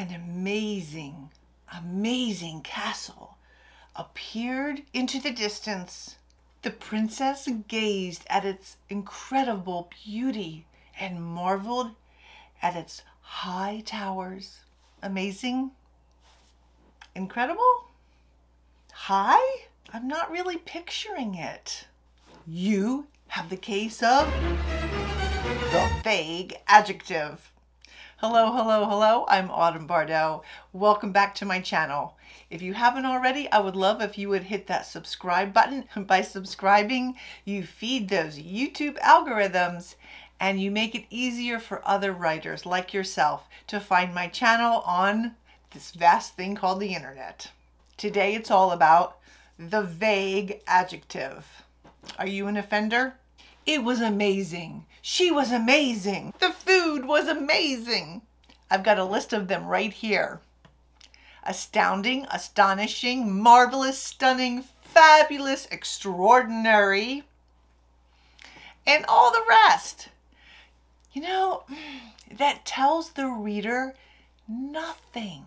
an amazing, amazing castle appeared into the distance. The princess gazed at its incredible beauty and marveled at its high towers. Amazing? Incredible? High? I'm not really picturing it. You have the case of the vague adjective. Hello, hello, hello. I'm Autumn Bardot. Welcome back to my channel. If you haven't already, I would love if you would hit that subscribe button. By subscribing, you feed those YouTube algorithms and you make it easier for other writers like yourself to find my channel on this vast thing called the internet. Today it's all about the vague adjective. Are you an offender? It was amazing. She was amazing. The food was amazing. I've got a list of them right here. Astounding, astonishing, marvelous, stunning, fabulous, extraordinary, and all the rest. You know, that tells the reader nothing,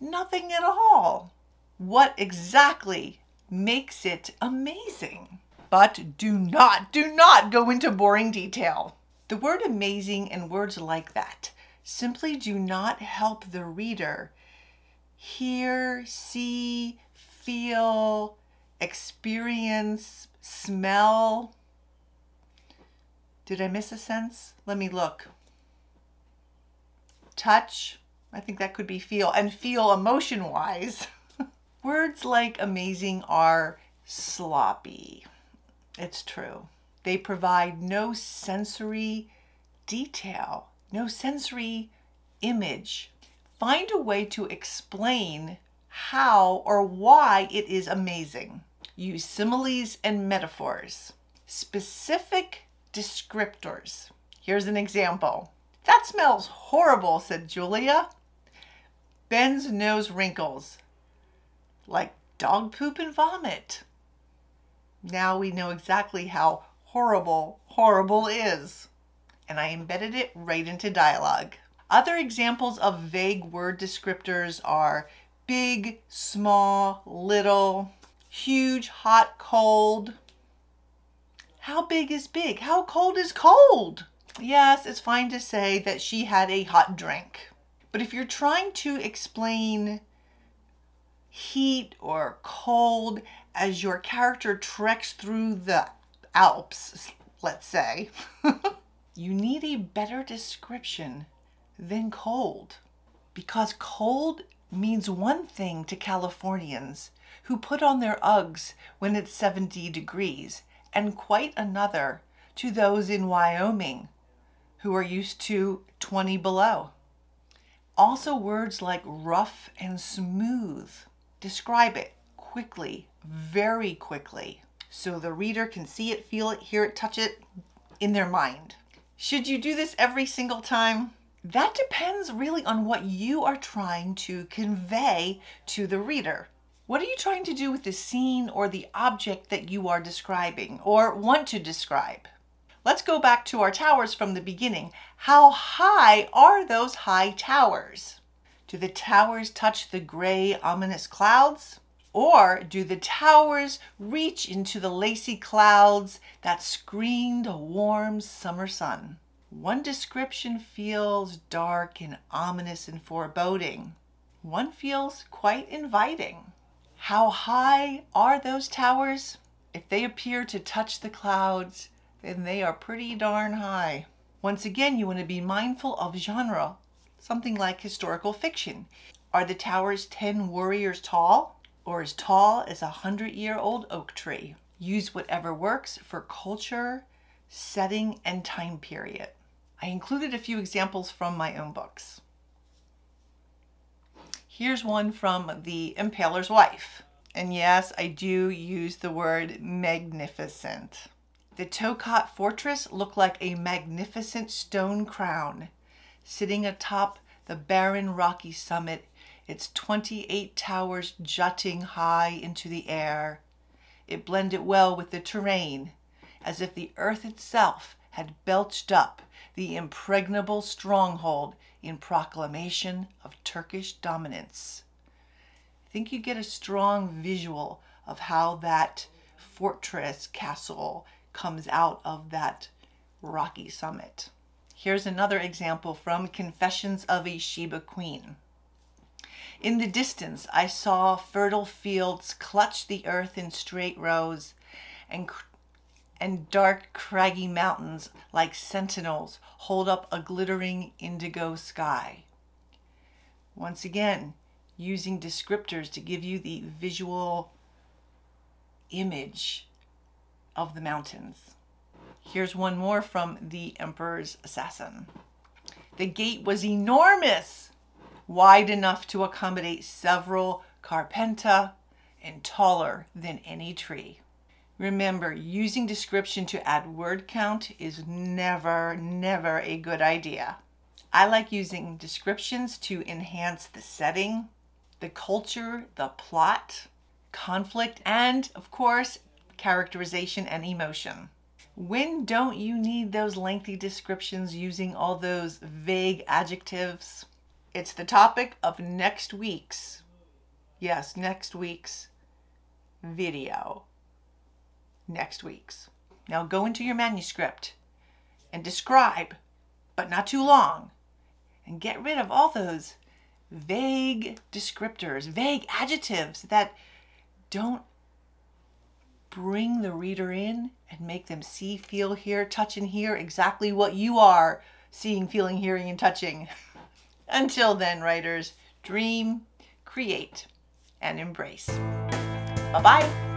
nothing at all. What exactly makes it amazing? But do not, do not go into boring detail. The word amazing and words like that simply do not help the reader hear, see, feel, experience, smell. Did I miss a sense? Let me look. Touch, I think that could be feel, and feel emotion wise. Words like amazing are sloppy. It's true. They provide no sensory detail, no sensory image. Find a way to explain how or why it is amazing. Use similes and metaphors. Specific descriptors. Here's an example. That smells horrible, said Julia. Ben's nose wrinkles like dog poop and vomit. Now we know exactly how horrible horrible is. And I embedded it right into dialogue. Other examples of vague word descriptors are big, small, little, huge, hot, cold. How big is big? How cold is cold? Yes, it's fine to say that she had a hot drink. But if you're trying to explain heat or cold as your character treks through the Alps, let's say, you need a better description than cold. Because cold means one thing to Californians who put on their Uggs when it's 70 degrees, and quite another to those in Wyoming who are used to 20 below. Also, words like rough and smooth describe it quickly, very quickly, so the reader can see it, feel it, hear it, touch it in their mind. Should you do this every single time? That depends really on what you are trying to convey to the reader. What are you trying to do with the scene or the object that you are describing or want to describe? Let's go back to our towers from the beginning. How high are those high towers? Do the towers touch the gray, ominous clouds? Or do the towers reach into the lacy clouds that screened a warm summer sun? One description feels dark and ominous and foreboding. One feels quite inviting. How high are those towers? If they appear to touch the clouds, then they are pretty darn high. Once again, you want to be mindful of genre, something like historical fiction. Are the towers 10 warriors tall? Or as tall as a hundred year old oak tree. Use whatever works for culture, setting, and time period. I included a few examples from my own books. Here's one from The Impaler's Wife. And yes, I do use the word magnificent. The Tokat fortress looked like a magnificent stone crown sitting atop the barren rocky summit its 28 towers jutting high into the air. It blended well with the terrain, as if the earth itself had belched up the impregnable stronghold in proclamation of Turkish dominance. I think you get a strong visual of how that fortress castle comes out of that rocky summit. Here's another example from Confessions of a Sheba Queen. In the distance, I saw fertile fields clutch the earth in straight rows, and, and dark, craggy mountains like sentinels hold up a glittering indigo sky. Once again, using descriptors to give you the visual image of the mountains. Here's one more from The Emperor's Assassin. The gate was enormous wide enough to accommodate several carpenta, and taller than any tree. Remember, using description to add word count is never, never a good idea. I like using descriptions to enhance the setting, the culture, the plot, conflict, and of course, characterization and emotion. When don't you need those lengthy descriptions using all those vague adjectives? It's the topic of next week's, yes, next week's video. Next week's. Now go into your manuscript and describe, but not too long, and get rid of all those vague descriptors, vague adjectives that don't bring the reader in and make them see, feel, hear, touch, and hear exactly what you are seeing, feeling, hearing, and touching. Until then, writers, dream, create, and embrace. Bye bye.